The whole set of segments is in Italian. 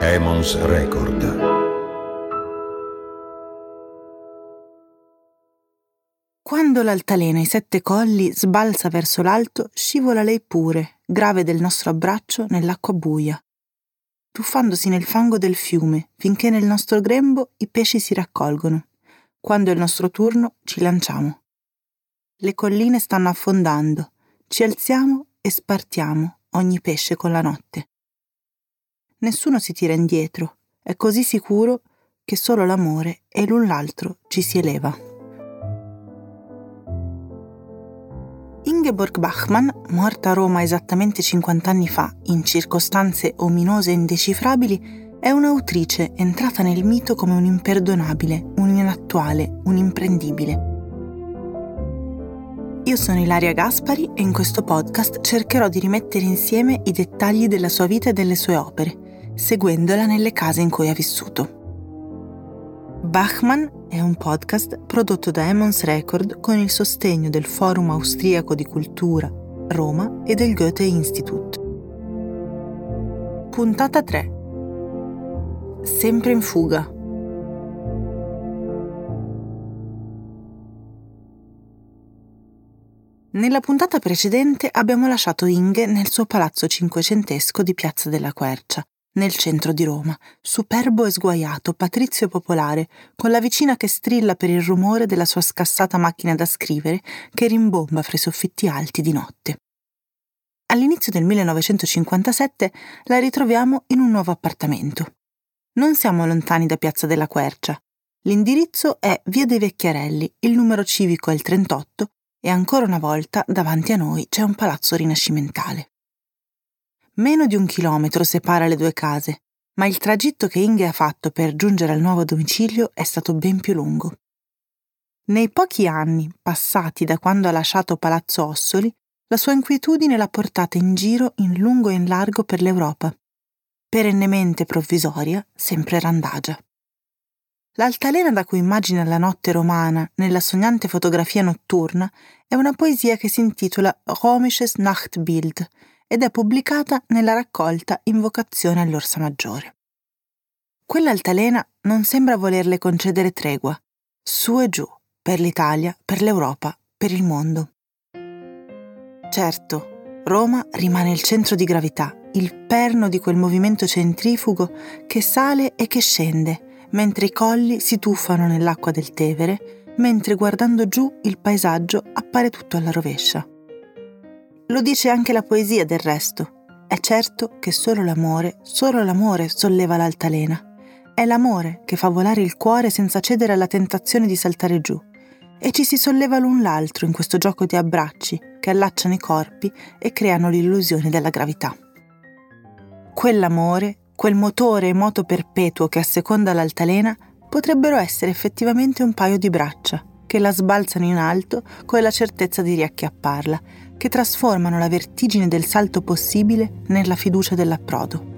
Emons Record. Quando l'altalena ai sette colli sbalza verso l'alto, scivola lei pure, grave del nostro abbraccio, nell'acqua buia, tuffandosi nel fango del fiume, finché nel nostro grembo i pesci si raccolgono. Quando è il nostro turno, ci lanciamo. Le colline stanno affondando, ci alziamo e spartiamo ogni pesce con la notte. Nessuno si tira indietro, è così sicuro che solo l'amore e l'un l'altro ci si eleva. Ingeborg Bachmann, morta a Roma esattamente 50 anni fa, in circostanze ominose e indecifrabili, è un'autrice entrata nel mito come un imperdonabile, un inattuale, un imprendibile. Io sono Ilaria Gaspari e in questo podcast cercherò di rimettere insieme i dettagli della sua vita e delle sue opere, seguendola nelle case in cui ha vissuto. Bachmann è un podcast prodotto da Emmons Record con il sostegno del Forum Austriaco di Cultura Roma e del Goethe Institut. Puntata 3 Sempre in fuga. Nella puntata precedente abbiamo lasciato Inge nel suo palazzo cinquecentesco di Piazza della Quercia, nel centro di Roma, superbo e sguaiato, patrizio e popolare, con la vicina che strilla per il rumore della sua scassata macchina da scrivere che rimbomba fra i soffitti alti di notte. All'inizio del 1957 la ritroviamo in un nuovo appartamento. Non siamo lontani da Piazza della Quercia. L'indirizzo è Via dei Vecchiarelli, il numero civico è il 38 e ancora una volta davanti a noi c'è un palazzo rinascimentale. Meno di un chilometro separa le due case, ma il tragitto che Inge ha fatto per giungere al nuovo domicilio è stato ben più lungo. Nei pochi anni passati da quando ha lasciato Palazzo Ossoli, la sua inquietudine l'ha portata in giro in lungo e in largo per l'Europa. Perennemente provvisoria, sempre randagia. L'altalena da cui immagina la notte romana nella sognante fotografia notturna è una poesia che si intitola Romisches Nachtbild ed è pubblicata nella raccolta Invocazione all'Orsa Maggiore. Quell'altalena non sembra volerle concedere tregua, su e giù, per l'Italia, per l'Europa, per il mondo. Certo, Roma rimane il centro di gravità, il perno di quel movimento centrifugo che sale e che scende, mentre i colli si tuffano nell'acqua del Tevere, mentre guardando giù il paesaggio appare tutto alla rovescia. Lo dice anche la poesia del resto. È certo che solo l'amore, solo l'amore solleva l'altalena. È l'amore che fa volare il cuore senza cedere alla tentazione di saltare giù. E ci si solleva l'un l'altro in questo gioco di abbracci che allacciano i corpi e creano l'illusione della gravità. Quell'amore quel motore e moto perpetuo che asseconda l'altalena potrebbero essere effettivamente un paio di braccia che la sbalzano in alto con la certezza di riacchiapparla, che trasformano la vertigine del salto possibile nella fiducia dell'approdo.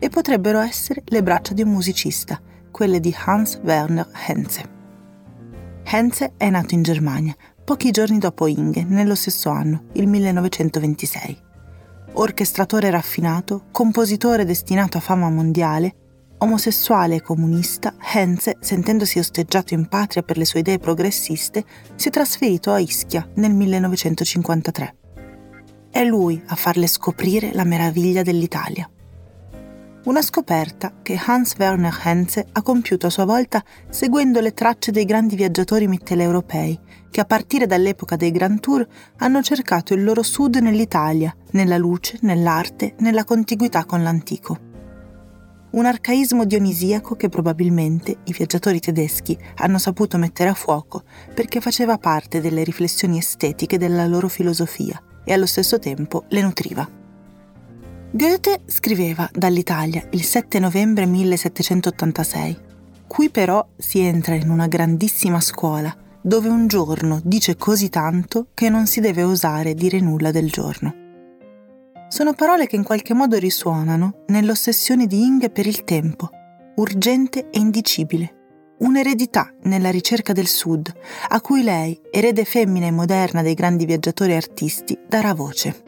E potrebbero essere le braccia di un musicista, quelle di Hans Werner Henze. Henze è nato in Germania, pochi giorni dopo Inge, nello stesso anno, il 1926 orchestratore raffinato, compositore destinato a fama mondiale, omosessuale e comunista, Henze, sentendosi osteggiato in patria per le sue idee progressiste, si è trasferito a Ischia nel 1953. È lui a farle scoprire la meraviglia dell'Italia. Una scoperta che Hans Werner Henze ha compiuto a sua volta seguendo le tracce dei grandi viaggiatori mitteleuropei che a partire dall'epoca dei Grand Tour hanno cercato il loro sud nell'Italia, nella luce, nell'arte, nella contiguità con l'antico. Un arcaismo dionisiaco che probabilmente i viaggiatori tedeschi hanno saputo mettere a fuoco perché faceva parte delle riflessioni estetiche della loro filosofia e allo stesso tempo le nutriva. Goethe scriveva dall'Italia il 7 novembre 1786. Qui però si entra in una grandissima scuola, dove un giorno dice così tanto che non si deve osare dire nulla del giorno. Sono parole che in qualche modo risuonano nell'ossessione di Inge per il tempo, urgente e indicibile, un'eredità nella ricerca del Sud, a cui lei, erede femmina e moderna dei grandi viaggiatori artisti, darà voce.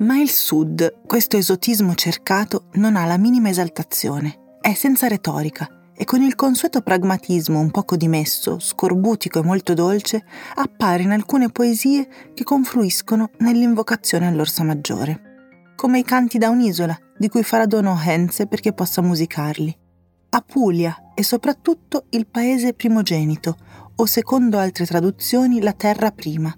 Ma il Sud, questo esotismo cercato, non ha la minima esaltazione, è senza retorica e con il consueto pragmatismo un poco dimesso, scorbutico e molto dolce, appare in alcune poesie che confluiscono nell'invocazione all'Orsa Maggiore, come i canti da un'isola, di cui farà dono Henze perché possa musicarli. Apulia e soprattutto il paese primogenito, o secondo altre traduzioni la terra prima,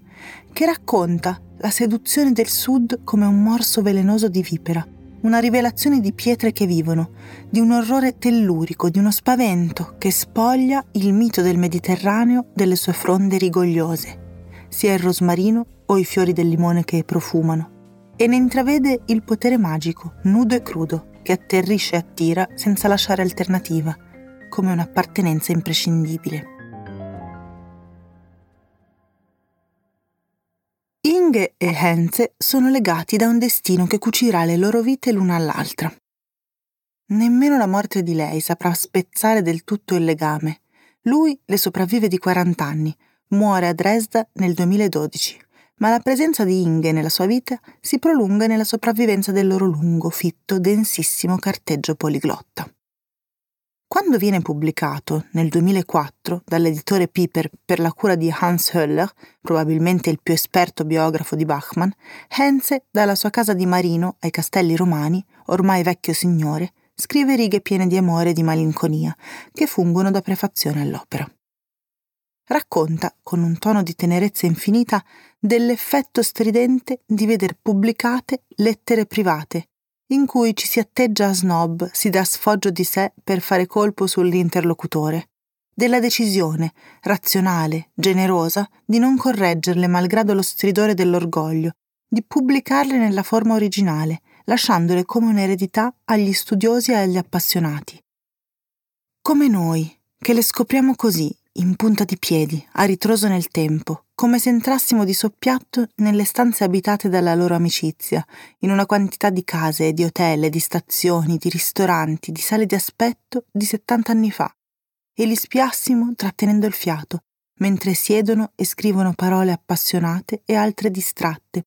che racconta la seduzione del sud come un morso velenoso di vipera, una rivelazione di pietre che vivono, di un orrore tellurico, di uno spavento che spoglia il mito del Mediterraneo delle sue fronde rigogliose, sia il rosmarino o i fiori del limone che profumano, e ne intravede il potere magico, nudo e crudo, che atterrisce e attira senza lasciare alternativa, come un'appartenenza imprescindibile. Inge e Henze sono legati da un destino che cucirà le loro vite l'una all'altra. Nemmeno la morte di lei saprà spezzare del tutto il legame. Lui le sopravvive di 40 anni, muore a Dresda nel 2012, ma la presenza di Inge nella sua vita si prolunga nella sopravvivenza del loro lungo, fitto, densissimo carteggio poliglotta. Quando viene pubblicato nel 2004 dall'editore Piper per la cura di Hans Höller, probabilmente il più esperto biografo di Bachmann, Henze, dalla sua casa di Marino ai Castelli Romani, ormai vecchio signore, scrive righe piene di amore e di malinconia, che fungono da prefazione all'opera. Racconta, con un tono di tenerezza infinita, dell'effetto stridente di veder pubblicate lettere private in cui ci si atteggia a snob, si dà sfoggio di sé per fare colpo sull'interlocutore, della decisione, razionale, generosa, di non correggerle malgrado lo stridore dell'orgoglio, di pubblicarle nella forma originale, lasciandole come un'eredità agli studiosi e agli appassionati. Come noi, che le scopriamo così, in punta di piedi, a ritroso nel tempo, come se entrassimo di soppiatto nelle stanze abitate dalla loro amicizia, in una quantità di case, di hotel, di stazioni, di ristoranti, di sale di aspetto di settanta anni fa, e li spiassimo trattenendo il fiato, mentre siedono e scrivono parole appassionate e altre distratte,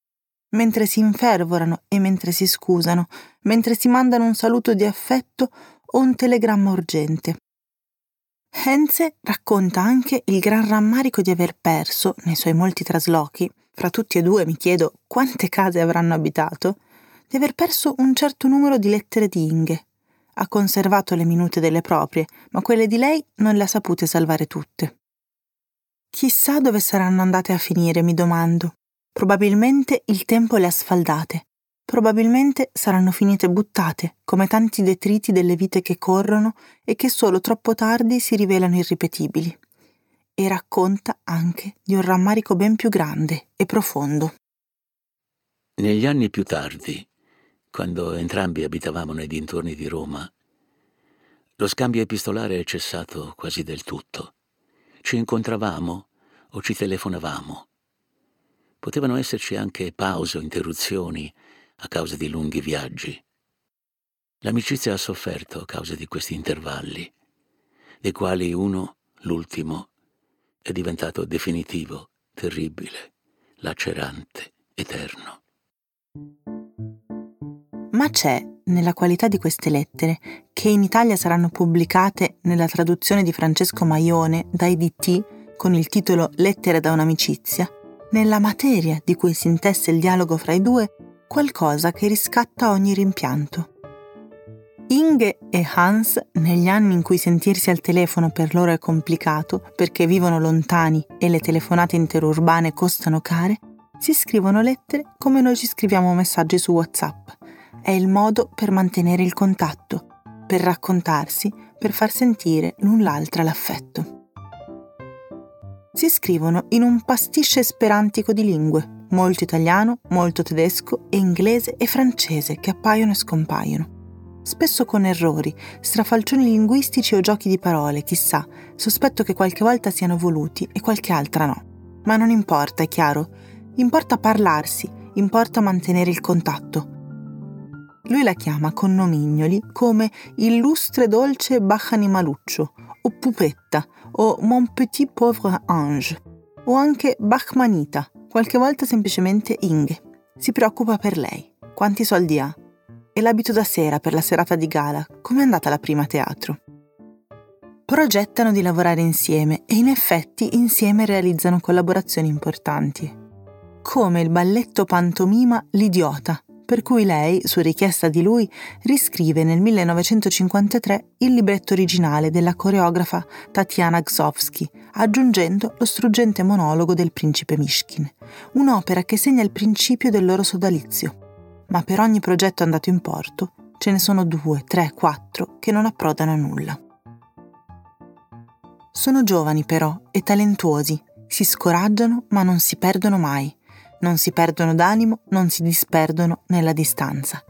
mentre si infervorano e mentre si scusano, mentre si mandano un saluto di affetto o un telegramma urgente. Henze racconta anche il gran rammarico di aver perso, nei suoi molti traslochi, fra tutti e due mi chiedo quante case avranno abitato, di aver perso un certo numero di lettere di Inge. Ha conservato le minute delle proprie, ma quelle di lei non le ha sapute salvare tutte. Chissà dove saranno andate a finire, mi domando. Probabilmente il tempo le ha sfaldate. Probabilmente saranno finite buttate, come tanti detriti delle vite che corrono e che solo troppo tardi si rivelano irripetibili. E racconta anche di un rammarico ben più grande e profondo. Negli anni più tardi, quando entrambi abitavamo nei dintorni di Roma, lo scambio epistolare è cessato quasi del tutto. Ci incontravamo o ci telefonavamo. Potevano esserci anche pause o interruzioni a causa di lunghi viaggi. L'amicizia ha sofferto a causa di questi intervalli, dei quali uno, l'ultimo, è diventato definitivo, terribile, lacerante, eterno. Ma c'è, nella qualità di queste lettere, che in Italia saranno pubblicate nella traduzione di Francesco Maione da IDT con il titolo Lettere da un'amicizia, nella materia di cui si intesse il dialogo fra i due, qualcosa che riscatta ogni rimpianto. Inge e Hans, negli anni in cui sentirsi al telefono per loro è complicato perché vivono lontani e le telefonate interurbane costano care, si scrivono lettere come noi ci scriviamo messaggi su WhatsApp. È il modo per mantenere il contatto, per raccontarsi, per far sentire l'un l'altra l'affetto. Si scrivono in un pasticcio esperantico di lingue, molto italiano, molto tedesco e inglese e francese che appaiono e scompaiono. Spesso con errori, strafalcioni linguistici o giochi di parole, chissà, sospetto che qualche volta siano voluti e qualche altra no. Ma non importa, è chiaro. Importa parlarsi, importa mantenere il contatto. Lui la chiama con nomignoli come illustre dolce Bachanimaluccio, o Pupetta, o Mon petit pauvre ange, o anche Bachmanita, qualche volta semplicemente Inge. Si preoccupa per lei. Quanti soldi ha? E l'abito da sera per la serata di gala? Com'è andata la prima a teatro? Progettano di lavorare insieme e in effetti insieme realizzano collaborazioni importanti. Come il balletto pantomima L'idiota, per cui lei, su richiesta di lui, riscrive nel 1953 il libretto originale della coreografa Tatiana Gsovsky, aggiungendo lo struggente monologo del principe Mishkin, un'opera che segna il principio del loro sodalizio. Ma per ogni progetto andato in porto ce ne sono due, tre, quattro che non approdano a nulla. Sono giovani però e talentuosi, si scoraggiano ma non si perdono mai non si perdono d'animo, non si disperdono nella distanza.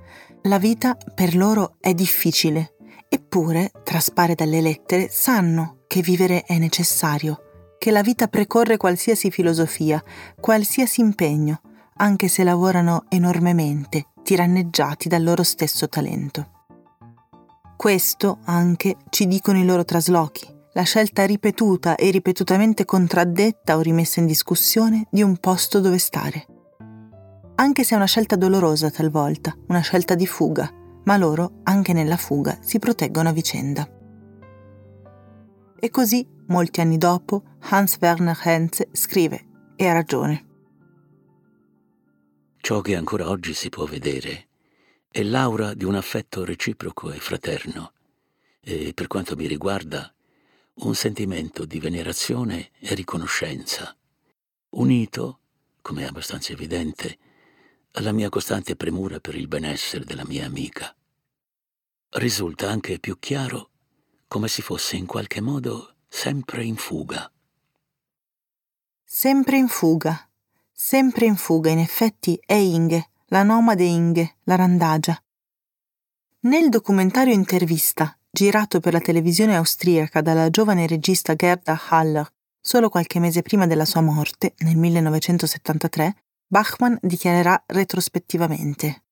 La vita per loro è difficile, eppure, traspare dalle lettere, sanno che vivere è necessario, che la vita precorre qualsiasi filosofia, qualsiasi impegno, anche se lavorano enormemente, tiranneggiati dal loro stesso talento. Questo anche ci dicono i loro traslochi, la scelta ripetuta e ripetutamente contraddetta o rimessa in discussione di un posto dove stare. Anche se è una scelta dolorosa talvolta, una scelta di fuga, ma loro, anche nella fuga, si proteggono a vicenda. E così, molti anni dopo, Hans Werner Henze scrive, e ha ragione. Ciò che ancora oggi si può vedere è l'aura di un affetto reciproco e fraterno, e per quanto mi riguarda un sentimento di venerazione e riconoscenza, unito, come è abbastanza evidente, alla mia costante premura per il benessere della mia amica. Risulta anche più chiaro come si fosse in qualche modo sempre in fuga. Sempre in fuga, sempre in fuga, in effetti è Inge, la nomade Inge, la randagia. Nel documentario intervista girato per la televisione austriaca dalla giovane regista Gerda Haller solo qualche mese prima della sua morte, nel 1973, Bachmann dichiarerà retrospettivamente.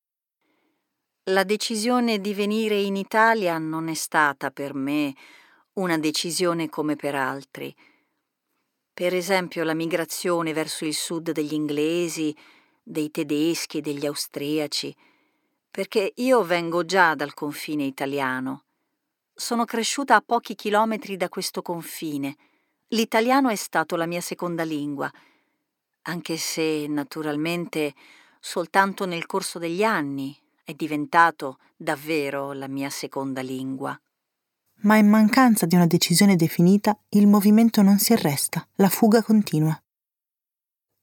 La decisione di venire in Italia non è stata per me una decisione come per altri. Per esempio la migrazione verso il sud degli inglesi, dei tedeschi degli austriaci, perché io vengo già dal confine italiano sono cresciuta a pochi chilometri da questo confine. L'italiano è stato la mia seconda lingua, anche se naturalmente soltanto nel corso degli anni è diventato davvero la mia seconda lingua. Ma in mancanza di una decisione definita, il movimento non si arresta, la fuga continua.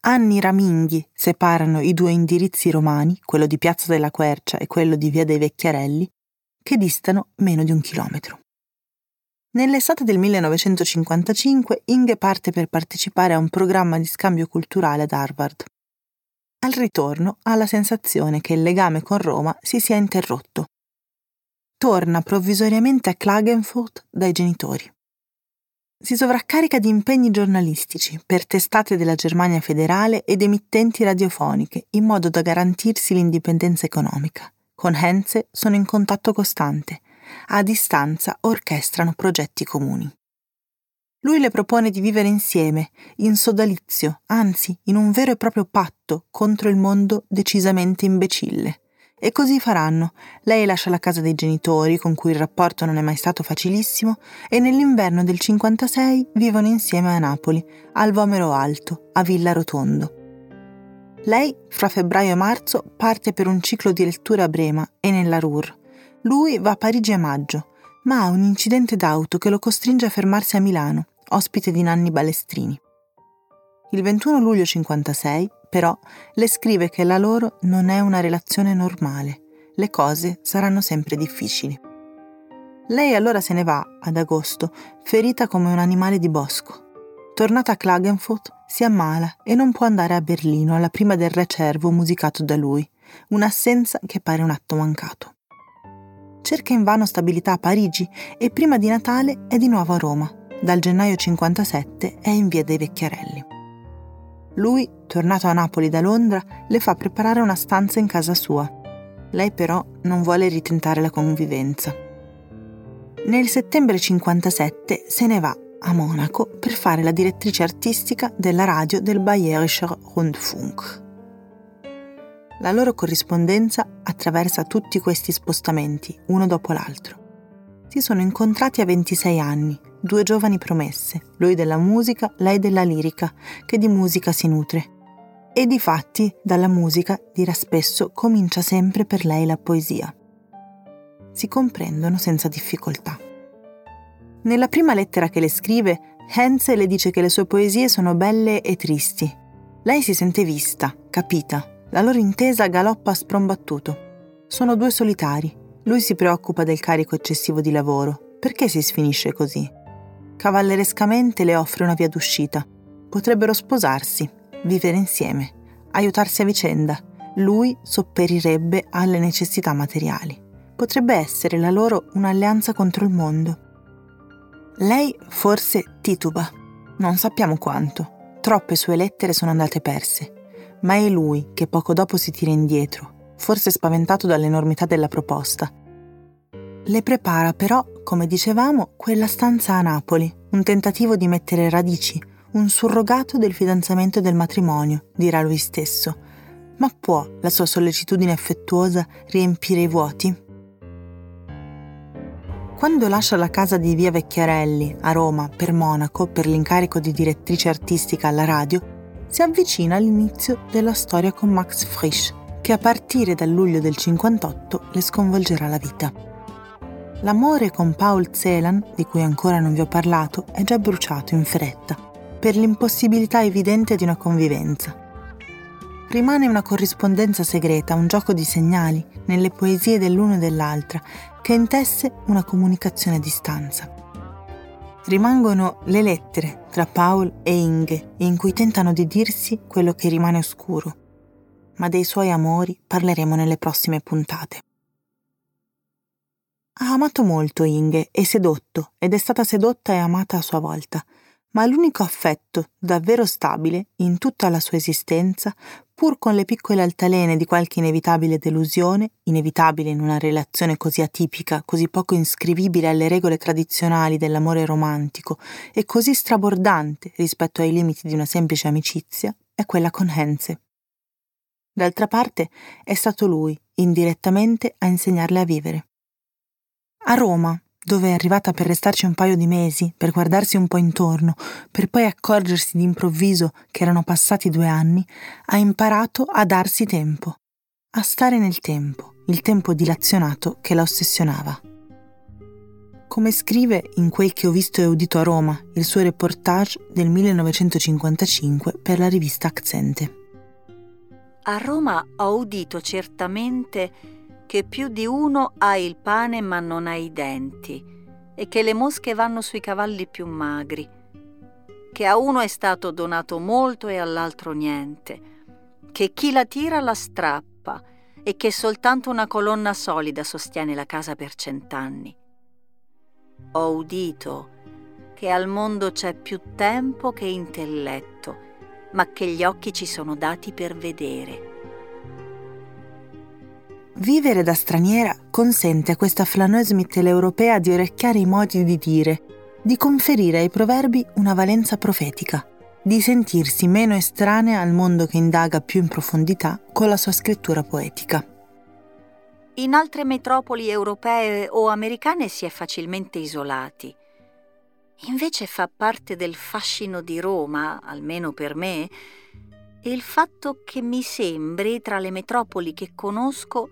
Anni raminghi separano i due indirizzi romani, quello di Piazza della Quercia e quello di Via dei Vecchiarelli, che distano meno di un chilometro. Nell'estate del 1955 Inge parte per partecipare a un programma di scambio culturale ad Harvard. Al ritorno ha la sensazione che il legame con Roma si sia interrotto. Torna provvisoriamente a Klagenfurt dai genitori. Si sovraccarica di impegni giornalistici per testate della Germania federale ed emittenti radiofoniche in modo da garantirsi l'indipendenza economica. Con Henze sono in contatto costante. A distanza orchestrano progetti comuni. Lui le propone di vivere insieme, in sodalizio, anzi in un vero e proprio patto contro il mondo decisamente imbecille. E così faranno. Lei lascia la casa dei genitori, con cui il rapporto non è mai stato facilissimo, e nell'inverno del 56 vivono insieme a Napoli, al Vomero Alto, a Villa Rotondo. Lei, fra febbraio e marzo, parte per un ciclo di letture a Brema e nella Ruhr. Lui va a Parigi a maggio, ma ha un incidente d'auto che lo costringe a fermarsi a Milano, ospite di Nanni Balestrini. Il 21 luglio 56, però, le scrive che la loro non è una relazione normale. Le cose saranno sempre difficili. Lei allora se ne va, ad agosto, ferita come un animale di bosco. Tornata a Klagenfurt, si ammala e non può andare a Berlino alla prima del Re Cervo musicato da lui, un'assenza che pare un atto mancato. Cerca invano stabilità a Parigi e prima di Natale è di nuovo a Roma. Dal gennaio 57 è in via dei Vecchiarelli. Lui, tornato a Napoli da Londra, le fa preparare una stanza in casa sua. Lei però non vuole ritentare la convivenza. Nel settembre 57 se ne va a Monaco per fare la direttrice artistica della radio del Bayerischer Rundfunk. La loro corrispondenza attraversa tutti questi spostamenti, uno dopo l'altro. Si sono incontrati a 26 anni, due giovani promesse, lui della musica, lei della lirica, che di musica si nutre. E di fatti, dalla musica, dirà spesso, comincia sempre per lei la poesia. Si comprendono senza difficoltà. Nella prima lettera che le scrive, Hans le dice che le sue poesie sono belle e tristi. Lei si sente vista, capita. La loro intesa galoppa a sprombattuto. Sono due solitari. Lui si preoccupa del carico eccessivo di lavoro. Perché si sfinisce così? Cavallerescamente le offre una via d'uscita. Potrebbero sposarsi, vivere insieme, aiutarsi a vicenda. Lui sopperirebbe alle necessità materiali. Potrebbe essere la loro un'alleanza contro il mondo. Lei forse tituba, non sappiamo quanto. Troppe sue lettere sono andate perse, ma è lui che poco dopo si tira indietro, forse spaventato dall'enormità della proposta. Le prepara però, come dicevamo, quella stanza a Napoli, un tentativo di mettere radici, un surrogato del fidanzamento e del matrimonio, dirà lui stesso. Ma può la sua sollecitudine affettuosa riempire i vuoti? Quando lascia la casa di via Vecchiarelli a Roma per Monaco per l'incarico di direttrice artistica alla radio, si avvicina all'inizio della storia con Max Frisch, che a partire dal luglio del 58 le sconvolgerà la vita. L'amore con Paul Celan, di cui ancora non vi ho parlato, è già bruciato in fretta, per l'impossibilità evidente di una convivenza rimane una corrispondenza segreta, un gioco di segnali nelle poesie dell'uno e dell'altra, che intesse una comunicazione a distanza. Rimangono le lettere tra Paul e Inge, in cui tentano di dirsi quello che rimane oscuro, ma dei suoi amori parleremo nelle prossime puntate. Ha amato molto Inge e sedotto, ed è stata sedotta e amata a sua volta, ma l'unico affetto davvero stabile in tutta la sua esistenza pur con le piccole altalene di qualche inevitabile delusione, inevitabile in una relazione così atipica, così poco iscrivibile alle regole tradizionali dell'amore romantico e così strabordante rispetto ai limiti di una semplice amicizia, è quella con Henze. D'altra parte è stato lui, indirettamente, a insegnarle a vivere. A Roma, dove è arrivata per restarci un paio di mesi, per guardarsi un po' intorno, per poi accorgersi d'improvviso che erano passati due anni, ha imparato a darsi tempo, a stare nel tempo, il tempo dilazionato che la ossessionava. Come scrive in quel che ho visto e udito a Roma, il suo reportage del 1955 per la rivista Accente. A Roma ho udito certamente che più di uno ha il pane ma non ha i denti e che le mosche vanno sui cavalli più magri, che a uno è stato donato molto e all'altro niente, che chi la tira la strappa e che soltanto una colonna solida sostiene la casa per cent'anni. Ho udito che al mondo c'è più tempo che intelletto, ma che gli occhi ci sono dati per vedere Vivere da straniera consente a questa flaneuse mitteleuropea di orecchiare i modi di dire, di conferire ai proverbi una valenza profetica, di sentirsi meno estranea al mondo che indaga più in profondità con la sua scrittura poetica. In altre metropoli europee o americane si è facilmente isolati. Invece fa parte del fascino di Roma, almeno per me, il fatto che mi sembri tra le metropoli che conosco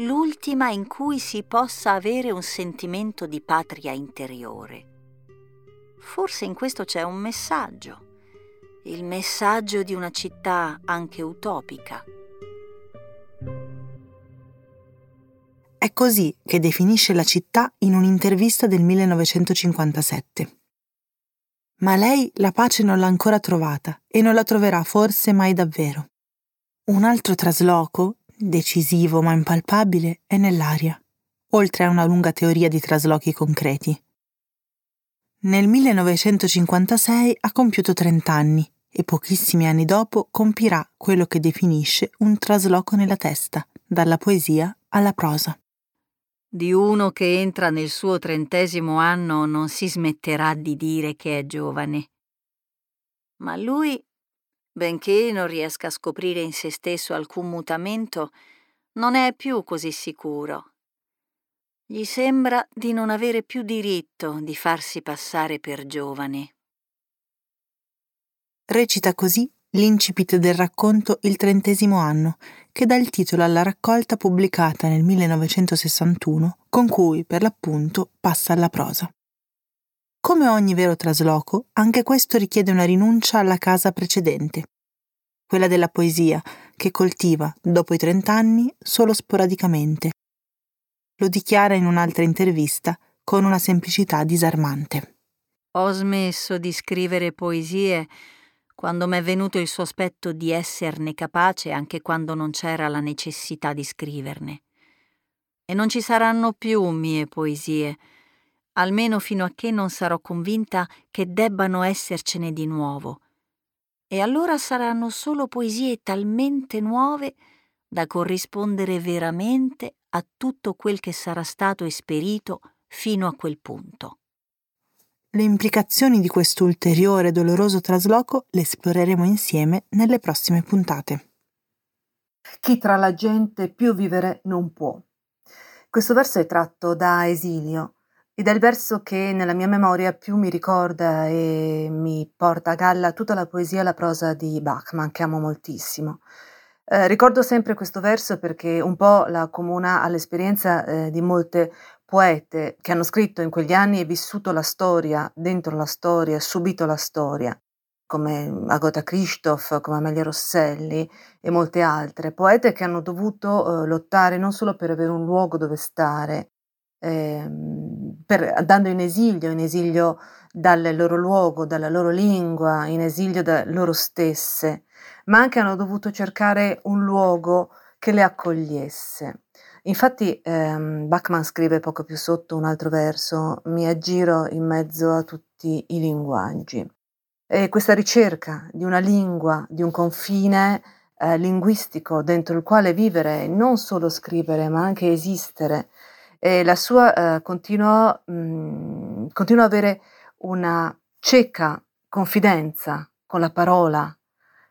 l'ultima in cui si possa avere un sentimento di patria interiore. Forse in questo c'è un messaggio, il messaggio di una città anche utopica. È così che definisce la città in un'intervista del 1957. Ma lei la pace non l'ha ancora trovata e non la troverà forse mai davvero. Un altro trasloco, decisivo ma impalpabile, è nell'aria, oltre a una lunga teoria di traslochi concreti. Nel 1956 ha compiuto 30 anni e pochissimi anni dopo compirà quello che definisce un trasloco nella testa, dalla poesia alla prosa. Di uno che entra nel suo trentesimo anno non si smetterà di dire che è giovane. Ma lui benché non riesca a scoprire in se stesso alcun mutamento, non è più così sicuro. Gli sembra di non avere più diritto di farsi passare per giovane. Recita così l'incipit del racconto Il trentesimo anno, che dà il titolo alla raccolta pubblicata nel 1961, con cui, per l'appunto, passa alla prosa. Come ogni vero trasloco, anche questo richiede una rinuncia alla casa precedente, quella della poesia, che coltiva, dopo i trent'anni, solo sporadicamente. Lo dichiara in un'altra intervista con una semplicità disarmante. Ho smesso di scrivere poesie quando m'è venuto il sospetto di esserne capace anche quando non c'era la necessità di scriverne. E non ci saranno più mie poesie, almeno fino a che non sarò convinta che debbano essercene di nuovo. E allora saranno solo poesie talmente nuove da corrispondere veramente a tutto quel che sarà stato esperito fino a quel punto. Le implicazioni di questo ulteriore doloroso trasloco le esploreremo insieme nelle prossime puntate. Chi tra la gente più vivere non può. Questo verso è tratto da Esilio ed è il verso che nella mia memoria più mi ricorda e mi porta a galla tutta la poesia e la prosa di Bachmann, che amo moltissimo. Eh, ricordo sempre questo verso perché un po' la comuna all'esperienza eh, di molte poete che hanno scritto in quegli anni e vissuto la storia, dentro la storia, subito la storia, come Agota Christoph, come Amelia Rosselli e molte altre, poete che hanno dovuto eh, lottare non solo per avere un luogo dove stare, ehm, per, andando in esilio, in esilio dal loro luogo, dalla loro lingua, in esilio da loro stesse, ma anche hanno dovuto cercare un luogo che le accogliesse. Infatti ehm, Bachmann scrive poco più sotto un altro verso, mi aggiro in mezzo a tutti i linguaggi. E questa ricerca di una lingua, di un confine eh, linguistico dentro il quale vivere, non solo scrivere, ma anche esistere, e la sua eh, continua, mh, continua ad avere una cieca confidenza con la parola,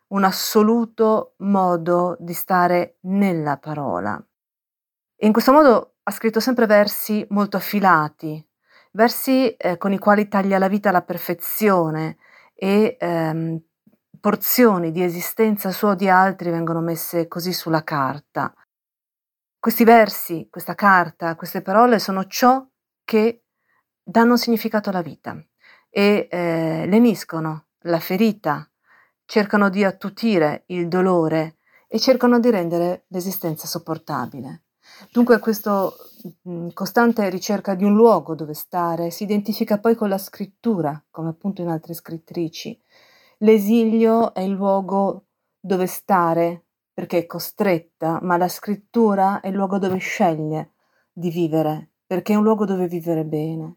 un assoluto modo di stare nella parola. In questo modo ha scritto sempre versi molto affilati, versi eh, con i quali taglia la vita alla perfezione e ehm, porzioni di esistenza sua o di altri vengono messe così sulla carta. Questi versi, questa carta, queste parole sono ciò che danno significato alla vita e eh, leniscono la ferita, cercano di attutire il dolore e cercano di rendere l'esistenza sopportabile. Dunque questa mm, costante ricerca di un luogo dove stare si identifica poi con la scrittura, come appunto in altre scrittrici. L'esilio è il luogo dove stare perché è costretta, ma la scrittura è il luogo dove sceglie di vivere, perché è un luogo dove vivere bene.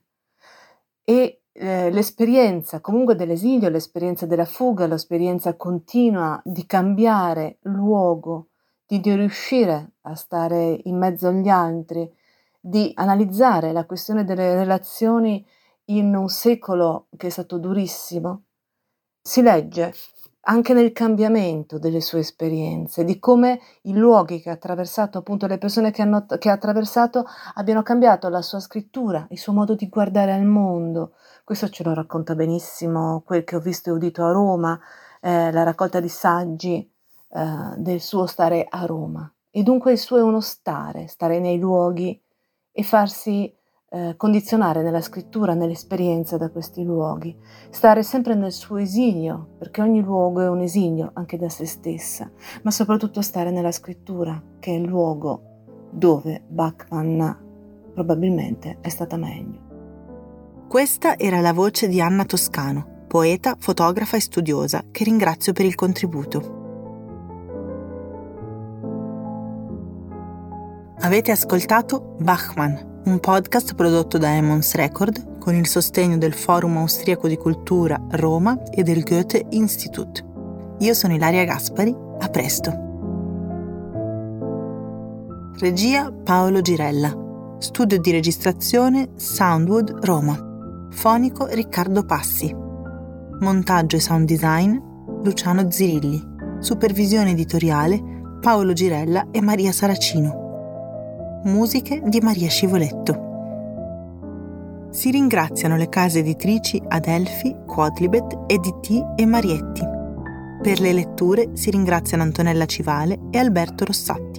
E eh, l'esperienza comunque dell'esilio, l'esperienza della fuga, l'esperienza continua di cambiare luogo, di, di riuscire a stare in mezzo agli altri, di analizzare la questione delle relazioni in un secolo che è stato durissimo, si legge anche nel cambiamento delle sue esperienze, di come i luoghi che ha attraversato, appunto le persone che, hanno, che ha attraversato abbiano cambiato la sua scrittura, il suo modo di guardare al mondo. Questo ce lo racconta benissimo quel che ho visto e udito a Roma, eh, la raccolta di saggi eh, del suo stare a Roma. E dunque il suo è uno stare, stare nei luoghi e farsi eh, condizionare nella scrittura, nell'esperienza da questi luoghi, stare sempre nel suo esilio, perché ogni luogo è un esilio anche da se stessa, ma soprattutto stare nella scrittura, che è il luogo dove Bachmann probabilmente è stata meglio. Questa era la voce di Anna Toscano, poeta, fotografa e studiosa, che ringrazio per il contributo. Avete ascoltato Bachmann, un podcast prodotto da Emons Record con il sostegno del Forum Austriaco di Cultura Roma e del Goethe Institut. Io sono Ilaria Gaspari, a presto. Regia Paolo Girella. Studio di registrazione Soundwood Roma. Fonico Riccardo Passi. Montaggio e sound design Luciano Zirilli. Supervisione editoriale Paolo Girella e Maria Saracino. Musiche di Maria Scivoletto. Si ringraziano le case editrici Adelphi, Quadlibet, EDT e Marietti. Per le letture si ringraziano Antonella Civale e Alberto Rossatti.